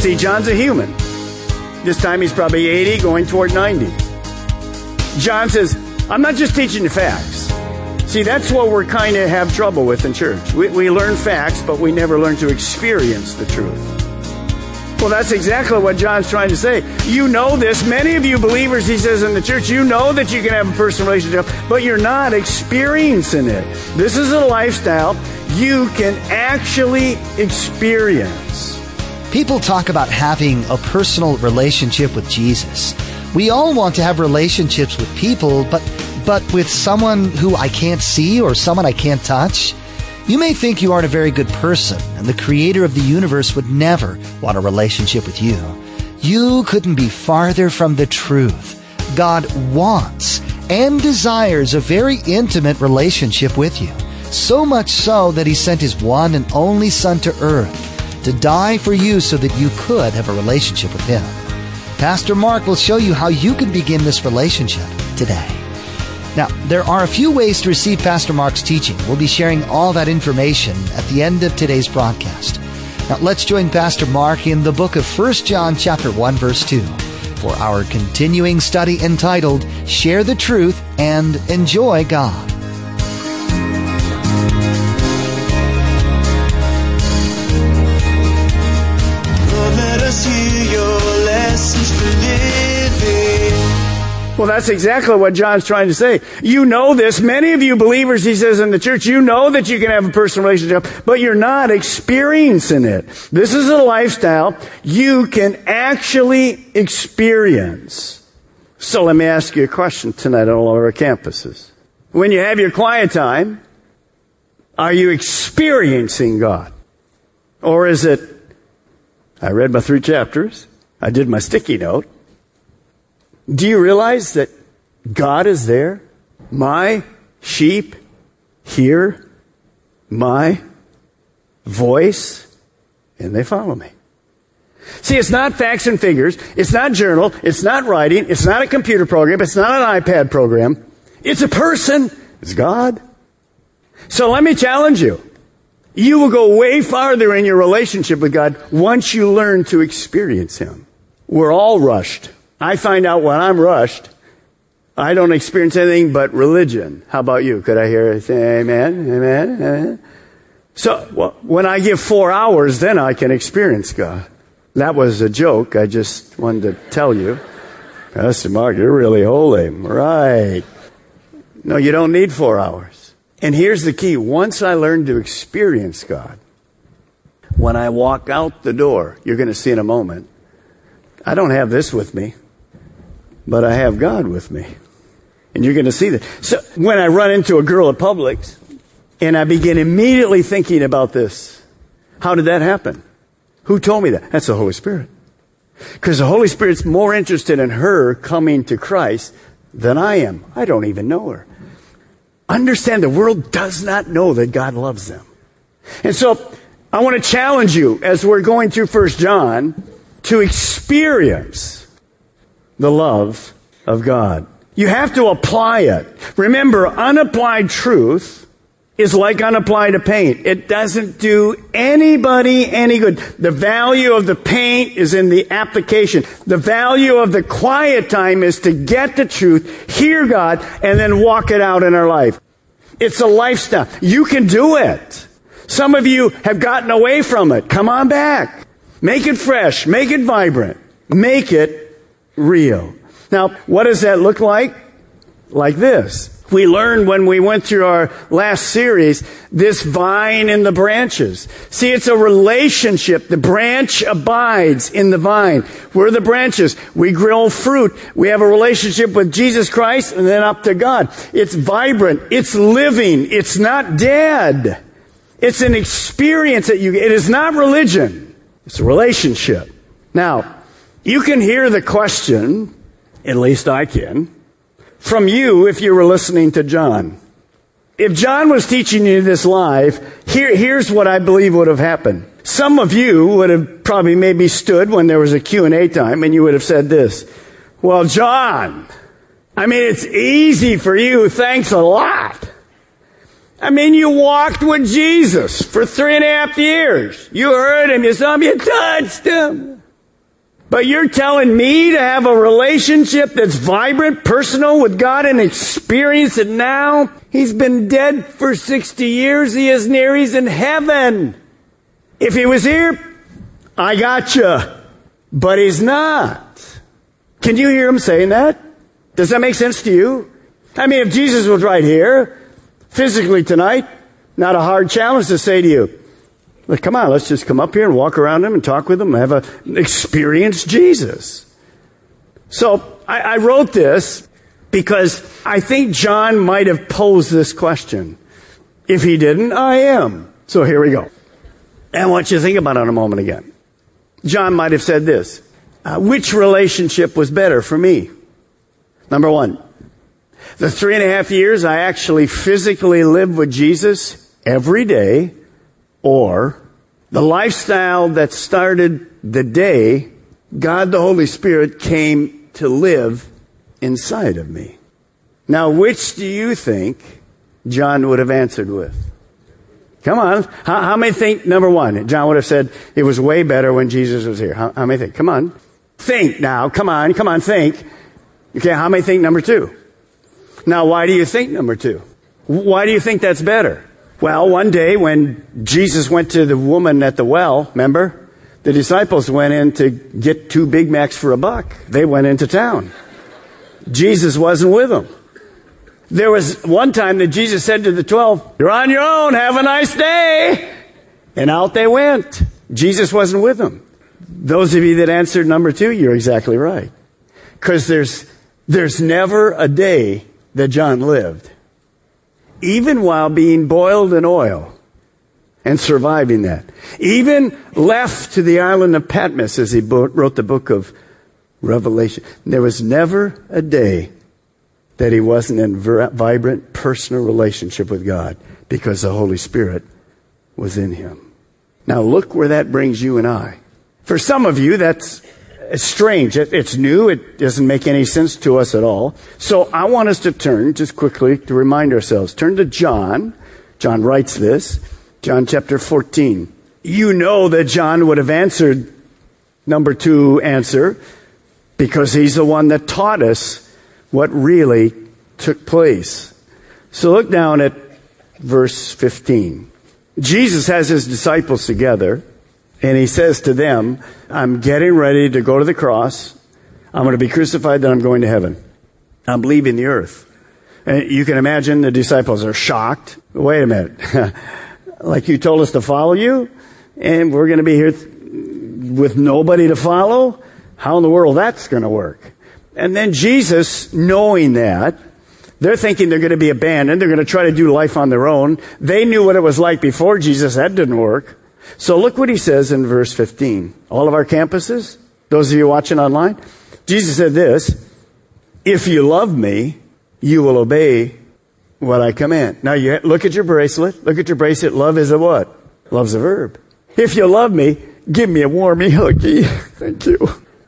See, John's a human. This time he's probably 80, going toward 90. John says, I'm not just teaching you facts. See, that's what we're kind of have trouble with in church. We, we learn facts, but we never learn to experience the truth. Well, that's exactly what John's trying to say. You know this. Many of you believers, he says in the church, you know that you can have a personal relationship, but you're not experiencing it. This is a lifestyle you can actually experience. People talk about having a personal relationship with Jesus. We all want to have relationships with people, but but with someone who I can't see or someone I can't touch, you may think you aren't a very good person, and the creator of the universe would never want a relationship with you. You couldn't be farther from the truth. God wants and desires a very intimate relationship with you. So much so that he sent his one and only son to earth to die for you so that you could have a relationship with him. Pastor Mark will show you how you can begin this relationship today. Now, there are a few ways to receive Pastor Mark's teaching. We'll be sharing all that information at the end of today's broadcast. Now, let's join Pastor Mark in the book of 1 John chapter 1 verse 2 for our continuing study entitled Share the Truth and Enjoy God. Well, that's exactly what John's trying to say. You know this. Many of you believers, he says in the church, you know that you can have a personal relationship, but you're not experiencing it. This is a lifestyle you can actually experience. So let me ask you a question tonight on all of our campuses. When you have your quiet time, are you experiencing God? Or is it, I read my three chapters, I did my sticky note, do you realize that God is there? My sheep hear my voice and they follow me. See, it's not facts and figures. It's not journal. It's not writing. It's not a computer program. It's not an iPad program. It's a person. It's God. So let me challenge you. You will go way farther in your relationship with God once you learn to experience Him. We're all rushed. I find out when I'm rushed, I don't experience anything but religion. How about you? Could I hear it say amen? Amen? Amen? So well, when I give four hours, then I can experience God. That was a joke. I just wanted to tell you. Pastor Mark, you're really holy. Right. No, you don't need four hours. And here's the key. Once I learn to experience God, when I walk out the door, you're going to see in a moment, I don't have this with me, but I have God with me. And you're going to see that. So when I run into a girl at Publix and I begin immediately thinking about this, how did that happen? Who told me that? That's the Holy Spirit. Because the Holy Spirit's more interested in her coming to Christ than I am. I don't even know her. Understand the world does not know that God loves them. And so I want to challenge you as we're going through First John to experience the love of God. You have to apply it. Remember, unapplied truth is like unapplied paint. It doesn't do anybody any good. The value of the paint is in the application. The value of the quiet time is to get the truth, hear God, and then walk it out in our life. It's a lifestyle. You can do it. Some of you have gotten away from it. Come on back. Make it fresh. Make it vibrant. Make it real. Now, what does that look like? Like this. We learned when we went through our last series, this vine and the branches. See, it's a relationship. The branch abides in the vine. We're the branches. We grow fruit. We have a relationship with Jesus Christ and then up to God. It's vibrant. It's living. It's not dead. It's an experience that you, it is not religion. It's a relationship. Now, you can hear the question, at least I can, from you if you were listening to John. If John was teaching you this live, here, here's what I believe would have happened. Some of you would have probably maybe stood when there was a Q&A time and you would have said this. Well, John, I mean, it's easy for you. Thanks a lot. I mean, you walked with Jesus for three and a half years. You heard him, you saw him, you touched him. But you're telling me to have a relationship that's vibrant, personal with God and experience it now? He's been dead for 60 years. He is near. He's in heaven. If he was here, I got you. But he's not. Can you hear him saying that? Does that make sense to you? I mean, if Jesus was right here, physically tonight, not a hard challenge to say to you, like, come on, let's just come up here and walk around him and talk with him and have a experience Jesus. So I, I wrote this because I think John might have posed this question. If he didn't, I am. So here we go. And I want you to think about it a moment again. John might have said this. Uh, which relationship was better for me? Number one, the three and a half years I actually physically lived with Jesus every day or the lifestyle that started the day God the Holy Spirit came to live inside of me. Now, which do you think John would have answered with? Come on. How, how many think, number one, John would have said it was way better when Jesus was here? How, how many think? Come on. Think now. Come on. Come on. Think. Okay. How many think number two? Now, why do you think number two? Why do you think that's better? Well, one day when Jesus went to the woman at the well, remember? The disciples went in to get two Big Macs for a buck. They went into town. Jesus wasn't with them. There was one time that Jesus said to the twelve, You're on your own, have a nice day. And out they went. Jesus wasn't with them. Those of you that answered number two, you're exactly right. Because there's, there's never a day that John lived even while being boiled in oil and surviving that. Even left to the island of Patmos as he wrote the book of Revelation. There was never a day that he wasn't in vibrant personal relationship with God because the Holy Spirit was in him. Now look where that brings you and I. For some of you, that's it's strange. it's new. It doesn't make any sense to us at all. So I want us to turn just quickly to remind ourselves. Turn to John. John writes this. John chapter 14. You know that John would have answered number two answer because he's the one that taught us what really took place. So look down at verse 15. Jesus has his disciples together and he says to them, I'm getting ready to go to the cross. I'm going to be crucified, then I'm going to heaven. I'm leaving the earth. And you can imagine the disciples are shocked. Wait a minute. like you told us to follow you, and we're going to be here with nobody to follow? How in the world that's going to work? And then Jesus, knowing that, they're thinking they're going to be abandoned. They're going to try to do life on their own. They knew what it was like before Jesus. That didn't work. So look what he says in verse 15. All of our campuses, those of you watching online, Jesus said this, if you love me, you will obey what I command. Now you look at your bracelet. Look at your bracelet. Love is a what? Love's a verb. If you love me, give me a warmy huggy. Thank you.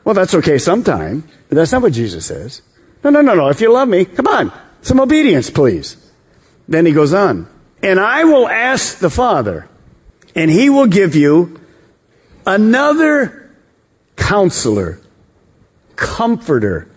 Well, that's okay sometime, but that's not what Jesus says. No, no, no, no. If you love me, come on. Some obedience, please. Then he goes on. And I will ask the Father, and he will give you another counselor, comforter.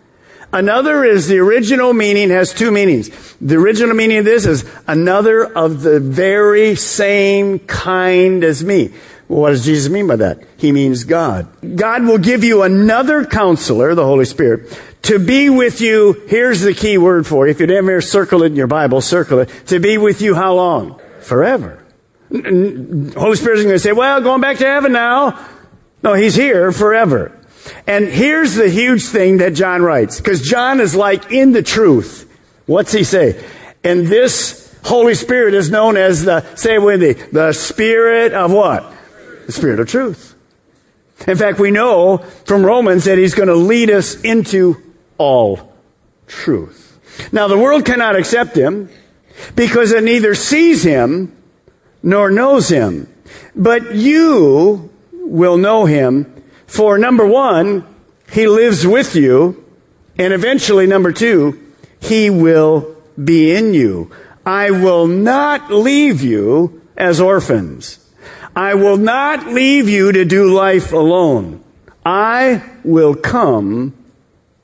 Another is the original meaning has two meanings. The original meaning of this is another of the very same kind as me. Well, what does Jesus mean by that? He means God. God will give you another counselor, the Holy Spirit, to be with you. Here's the key word for you. If you never circle it in your Bible, circle it. To be with you how long? Forever. Holy Spirit is going to say, well, going back to heaven now. No, he's here forever. And here's the huge thing that John writes, because John is like in the truth. What's he say? And this Holy Spirit is known as the, say with me, the Spirit of what? The Spirit of truth. In fact, we know from Romans that he's going to lead us into all truth. Now, the world cannot accept him because it neither sees him nor knows him. But you will know him, for number one, he lives with you, and eventually, number two, he will be in you. I will not leave you as orphans. I will not leave you to do life alone. I will come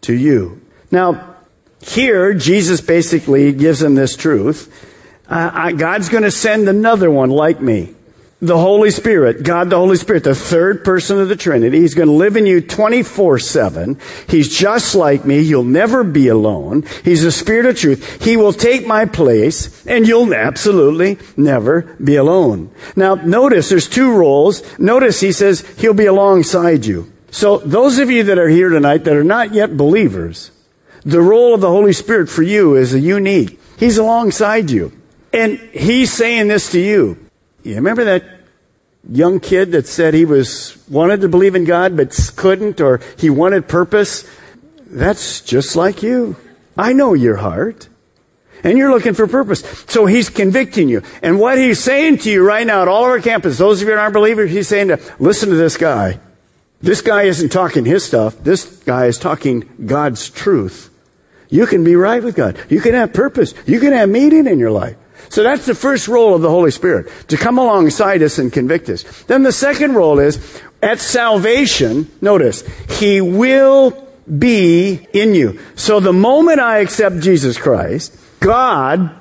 to you. Now, here, Jesus basically gives him this truth. Uh, God's going to send another one like me the Holy Spirit, God the Holy Spirit, the third person of the Trinity. He's going to live in you 24-7. He's just like me. You'll never be alone. He's the Spirit of truth. He will take my place and you'll absolutely never be alone. Now, notice there's two roles. Notice he says he'll be alongside you. So those of you that are here tonight that are not yet believers, the role of the Holy Spirit for you is a unique. He's alongside you. And he's saying this to you. You remember that young kid that said he was wanted to believe in God but couldn't or he wanted purpose? That's just like you. I know your heart. And you're looking for purpose. So he's convicting you. And what he's saying to you right now at all of our campus, those of you that aren't believers, he's saying to listen to this guy. This guy isn't talking his stuff. This guy is talking God's truth. You can be right with God. You can have purpose. You can have meaning in your life. So that's the first role of the Holy Spirit, to come alongside us and convict us. Then the second role is, at salvation, notice, He will be in you. So the moment I accept Jesus Christ, God,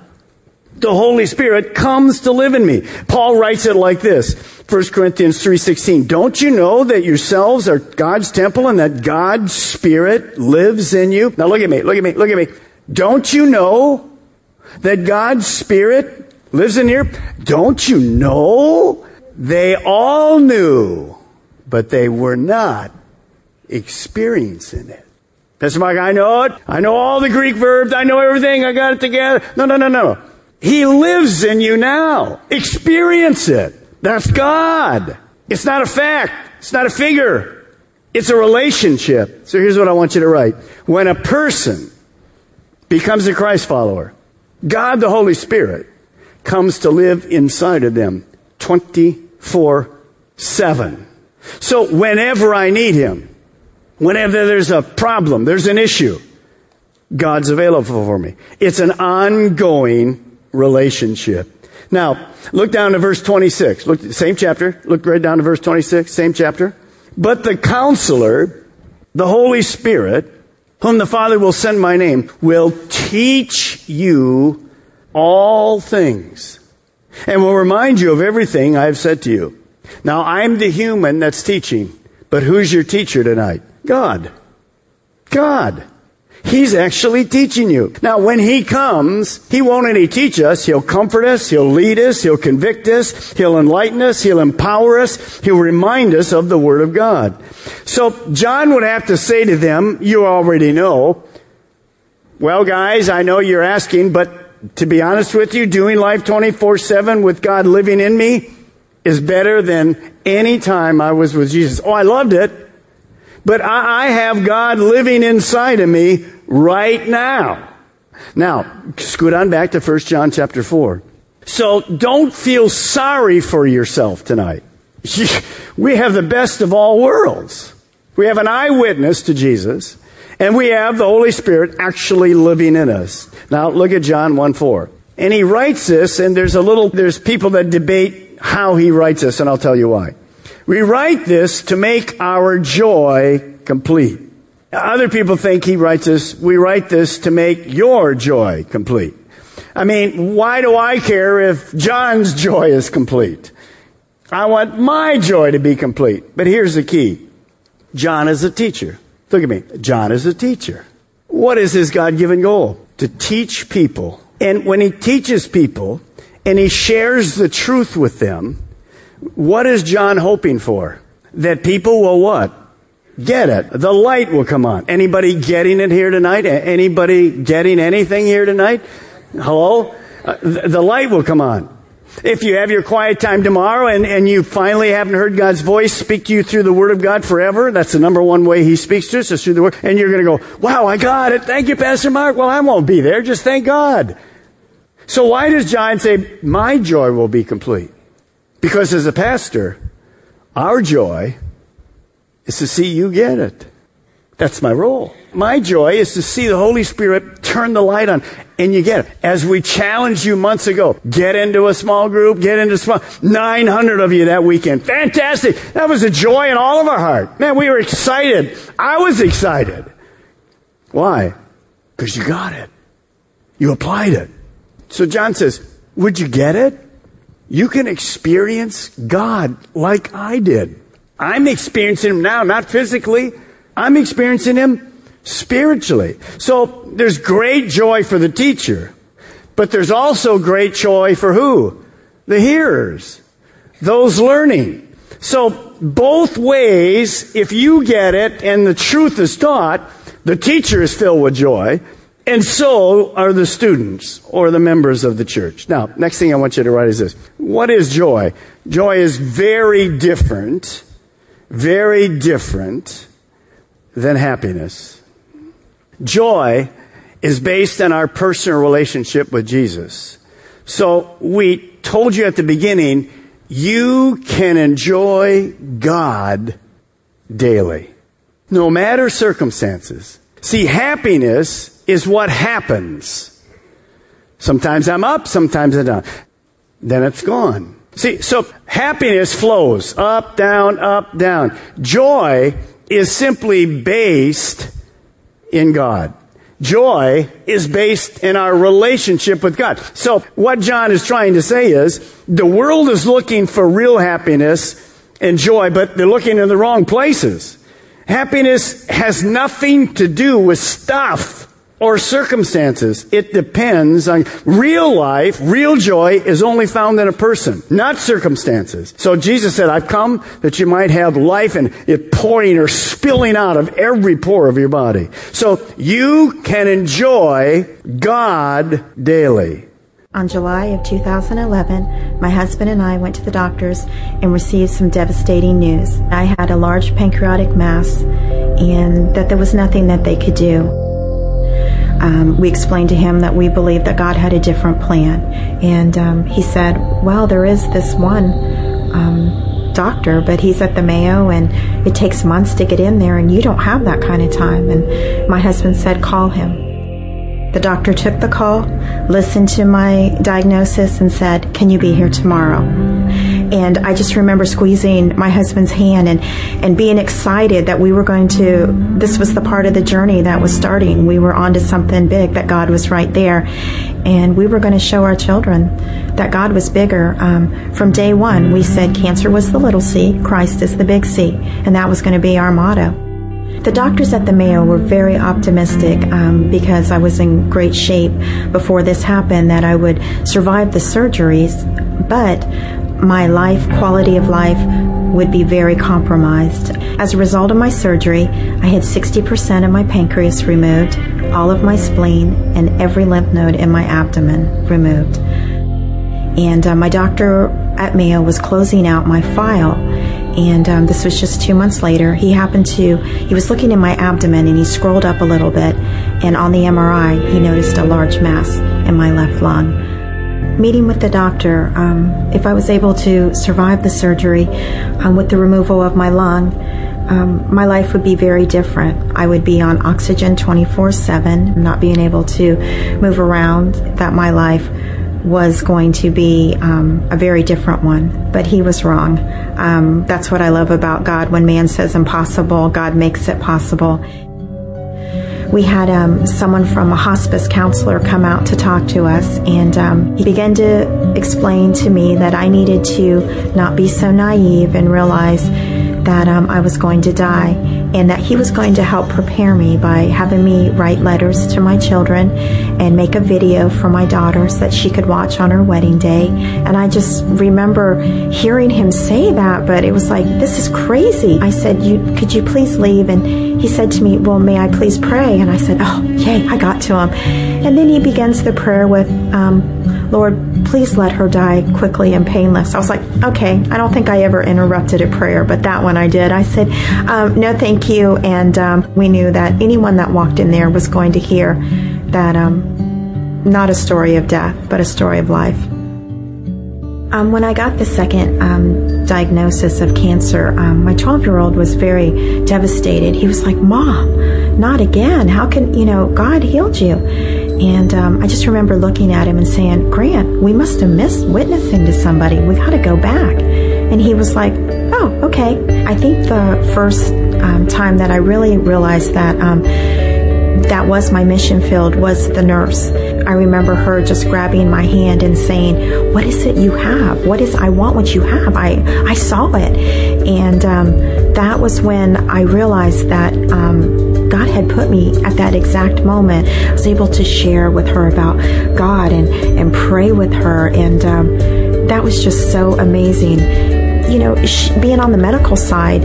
the Holy Spirit, comes to live in me. Paul writes it like this, 1 Corinthians 3.16, Don't you know that yourselves are God's temple and that God's Spirit lives in you? Now look at me, look at me, look at me. Don't you know that God's Spirit lives in here? Don't you know? They all knew, but they were not experiencing it. Pastor Mike, I know it. I know all the Greek verbs. I know everything. I got it together. No, no, no, no. He lives in you now. Experience it. That's God. It's not a fact. It's not a figure. It's a relationship. So here's what I want you to write. When a person becomes a Christ follower, God the Holy Spirit comes to live inside of them 24 7. So whenever I need Him, whenever there's a problem, there's an issue, God's available for me. It's an ongoing relationship. Now, look down to verse 26. Look, same chapter. Look right down to verse 26, same chapter. But the counselor, the Holy Spirit, whom the Father will send my name, will teach you all things and will remind you of everything I have said to you. Now, I'm the human that's teaching, but who's your teacher tonight? God. God. He's actually teaching you. Now, when He comes, He won't only teach us, He'll comfort us, He'll lead us, He'll convict us, He'll enlighten us, He'll empower us, He'll remind us of the Word of God. So, John would have to say to them, you already know, well, guys, I know you're asking, but to be honest with you, doing life 24-7 with God living in me is better than any time I was with Jesus. Oh, I loved it. But I, I have God living inside of me right now. Now, scoot on back to 1 John chapter 4. So don't feel sorry for yourself tonight. we have the best of all worlds. We have an eyewitness to Jesus, and we have the Holy Spirit actually living in us. Now look at John 1 4. And he writes this, and there's a little, there's people that debate how he writes this, and I'll tell you why. We write this to make our joy complete. Other people think he writes this, we write this to make your joy complete. I mean, why do I care if John's joy is complete? I want my joy to be complete. But here's the key. John is a teacher. Look at me. John is a teacher. What is his God given goal? To teach people. And when he teaches people and he shares the truth with them, what is John hoping for? That people will what? Get it. The light will come on. Anybody getting it here tonight? Anybody getting anything here tonight? Hello? Uh, the light will come on. If you have your quiet time tomorrow and, and you finally haven't heard God's voice speak to you through the Word of God forever, that's the number one way He speaks to us, is through the Word. And you're going to go, wow, I got it. Thank you, Pastor Mark. Well, I won't be there. Just thank God. So why does John say, my joy will be complete? Because as a pastor, our joy is to see you get it. That's my role. My joy is to see the Holy Spirit turn the light on and you get it. As we challenged you months ago, get into a small group, get into small, 900 of you that weekend. Fantastic. That was a joy in all of our heart. Man, we were excited. I was excited. Why? Because you got it. You applied it. So John says, would you get it? You can experience God like I did. I'm experiencing Him now, not physically. I'm experiencing Him spiritually. So there's great joy for the teacher, but there's also great joy for who? The hearers, those learning. So both ways, if you get it and the truth is taught, the teacher is filled with joy, and so are the students or the members of the church. Now, next thing I want you to write is this. What is joy? Joy is very different, very different than happiness. Joy is based on our personal relationship with Jesus. So we told you at the beginning, you can enjoy God daily, no matter circumstances. See, happiness is what happens. Sometimes I'm up, sometimes I'm down. Then it's gone. See, so happiness flows up, down, up, down. Joy is simply based in God. Joy is based in our relationship with God. So what John is trying to say is the world is looking for real happiness and joy, but they're looking in the wrong places. Happiness has nothing to do with stuff or circumstances. It depends on real life. Real joy is only found in a person, not circumstances. So Jesus said, I've come that you might have life and it pouring or spilling out of every pore of your body. So you can enjoy God daily. On July of 2011, my husband and I went to the doctors and received some devastating news. I had a large pancreatic mass and that there was nothing that they could do um, we explained to him that we believed that God had a different plan. And um, he said, Well, there is this one um, doctor, but he's at the Mayo and it takes months to get in there, and you don't have that kind of time. And my husband said, Call him. The doctor took the call, listened to my diagnosis, and said, Can you be here tomorrow? And I just remember squeezing my husband's hand and, and being excited that we were going to, this was the part of the journey that was starting. We were onto something big, that God was right there. And we were going to show our children that God was bigger. Um, from day one, we said cancer was the little c, Christ is the big C. And that was going to be our motto. The doctors at the Mayo were very optimistic um, because I was in great shape before this happened that I would survive the surgeries, but my life, quality of life, would be very compromised. As a result of my surgery, I had 60% of my pancreas removed, all of my spleen, and every lymph node in my abdomen removed. And uh, my doctor at Mayo was closing out my file and um, this was just two months later. He happened to, he was looking in my abdomen and he scrolled up a little bit, and on the MRI, he noticed a large mass in my left lung. Meeting with the doctor, um, if I was able to survive the surgery um, with the removal of my lung, um, my life would be very different. I would be on oxygen 24 7, not being able to move around, that my life was going to be um, a very different one, but he was wrong. Um, that's what I love about God. When man says impossible, God makes it possible. We had um, someone from a hospice counselor come out to talk to us, and um, he began to explain to me that I needed to not be so naive and realize that um, I was going to die and that he was going to help prepare me by having me write letters to my children and make a video for my daughters that she could watch on her wedding day. And I just remember hearing him say that, but it was like, this is crazy. I said, you, could you please leave? And he said to me, well, may I please pray? And I said, oh, yay, I got to him. And then he begins the prayer with, um, Lord, please let her die quickly and painless. I was like, okay, I don't think I ever interrupted a prayer, but that one I did. I said, um, no, thank you. And um, we knew that anyone that walked in there was going to hear that um, not a story of death, but a story of life. Um, when I got the second um, diagnosis of cancer, um, my 12 year old was very devastated. He was like, Mom, not again. How can, you know, God healed you? And um, I just remember looking at him and saying, Grant, we must have missed witnessing to somebody. We got to go back. And he was like, Oh, okay. I think the first um, time that I really realized that um, that was my mission field was the nurse. I remember her just grabbing my hand and saying, "What is it you have? What is I want what you have?" I I saw it, and um, that was when I realized that um, God had put me at that exact moment. I was able to share with her about God and and pray with her, and um, that was just so amazing. You know, she, being on the medical side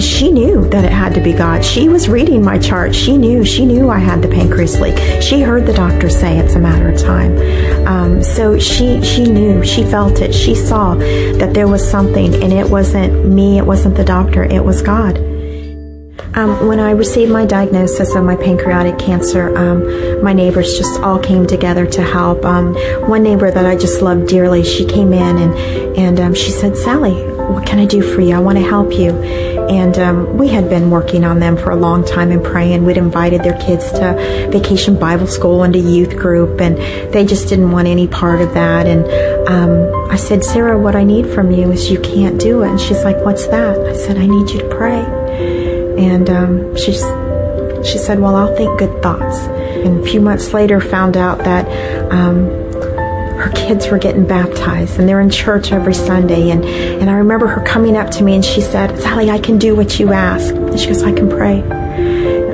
she knew that it had to be God. She was reading my chart. She knew. She knew I had the pancreas leak. She heard the doctor say it's a matter of time. Um, so she she knew. She felt it. She saw that there was something, and it wasn't me. It wasn't the doctor. It was God. Um, when I received my diagnosis of my pancreatic cancer, um, my neighbors just all came together to help. Um, one neighbor that I just loved dearly, she came in and and um, she said, "Sally, what can I do for you? I want to help you." And um, we had been working on them for a long time and praying. We'd invited their kids to vacation Bible school and to youth group, and they just didn't want any part of that. And um, I said, Sarah, what I need from you is you can't do it. And she's like, What's that? I said, I need you to pray. And um, she she said, Well, I'll think good thoughts. And a few months later, found out that um, her kids were getting baptized and they're in church every Sunday. And, and I remember her coming up to me and she said, Sally, I can do what you ask. And she goes, I can pray.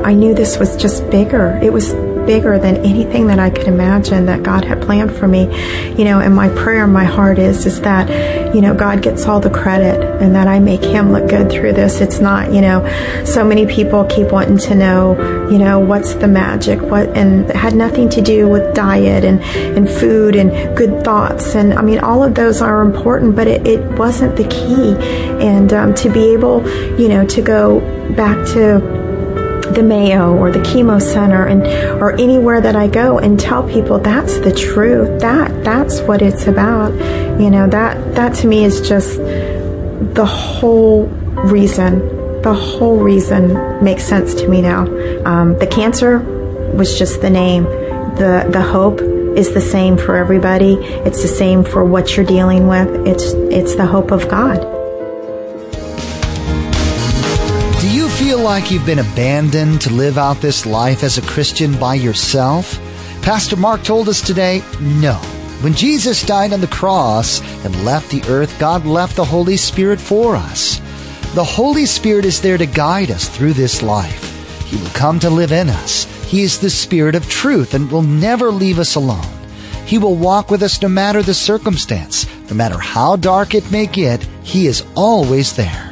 I knew this was just bigger. It was bigger than anything that I could imagine that God had planned for me. You know, and my prayer in my heart is is that, you know, God gets all the credit and that I make him look good through this. It's not, you know, so many people keep wanting to know, you know, what's the magic, what and had nothing to do with diet and, and food and good thoughts and I mean all of those are important, but it, it wasn't the key. And um, to be able, you know, to go back to the Mayo or the chemo center and or anywhere that I go and tell people that's the truth. That that's what it's about. You know, that that to me is just the whole reason. The whole reason makes sense to me now. Um, the cancer was just the name. The the hope is the same for everybody. It's the same for what you're dealing with. It's it's the hope of God. Like you've been abandoned to live out this life as a Christian by yourself? Pastor Mark told us today, no. When Jesus died on the cross and left the earth, God left the Holy Spirit for us. The Holy Spirit is there to guide us through this life. He will come to live in us. He is the Spirit of truth and will never leave us alone. He will walk with us no matter the circumstance. No matter how dark it may get, He is always there.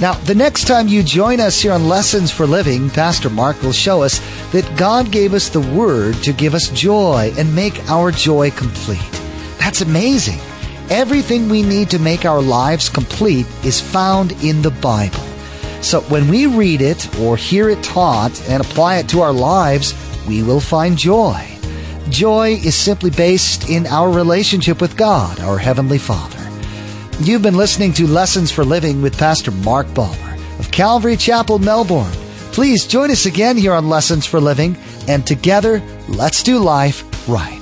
Now, the next time you join us here on Lessons for Living, Pastor Mark will show us that God gave us the Word to give us joy and make our joy complete. That's amazing. Everything we need to make our lives complete is found in the Bible. So when we read it or hear it taught and apply it to our lives, we will find joy. Joy is simply based in our relationship with God, our Heavenly Father. You've been listening to Lessons for Living with Pastor Mark Balmer of Calvary Chapel, Melbourne. Please join us again here on Lessons for Living, and together, let's do life right.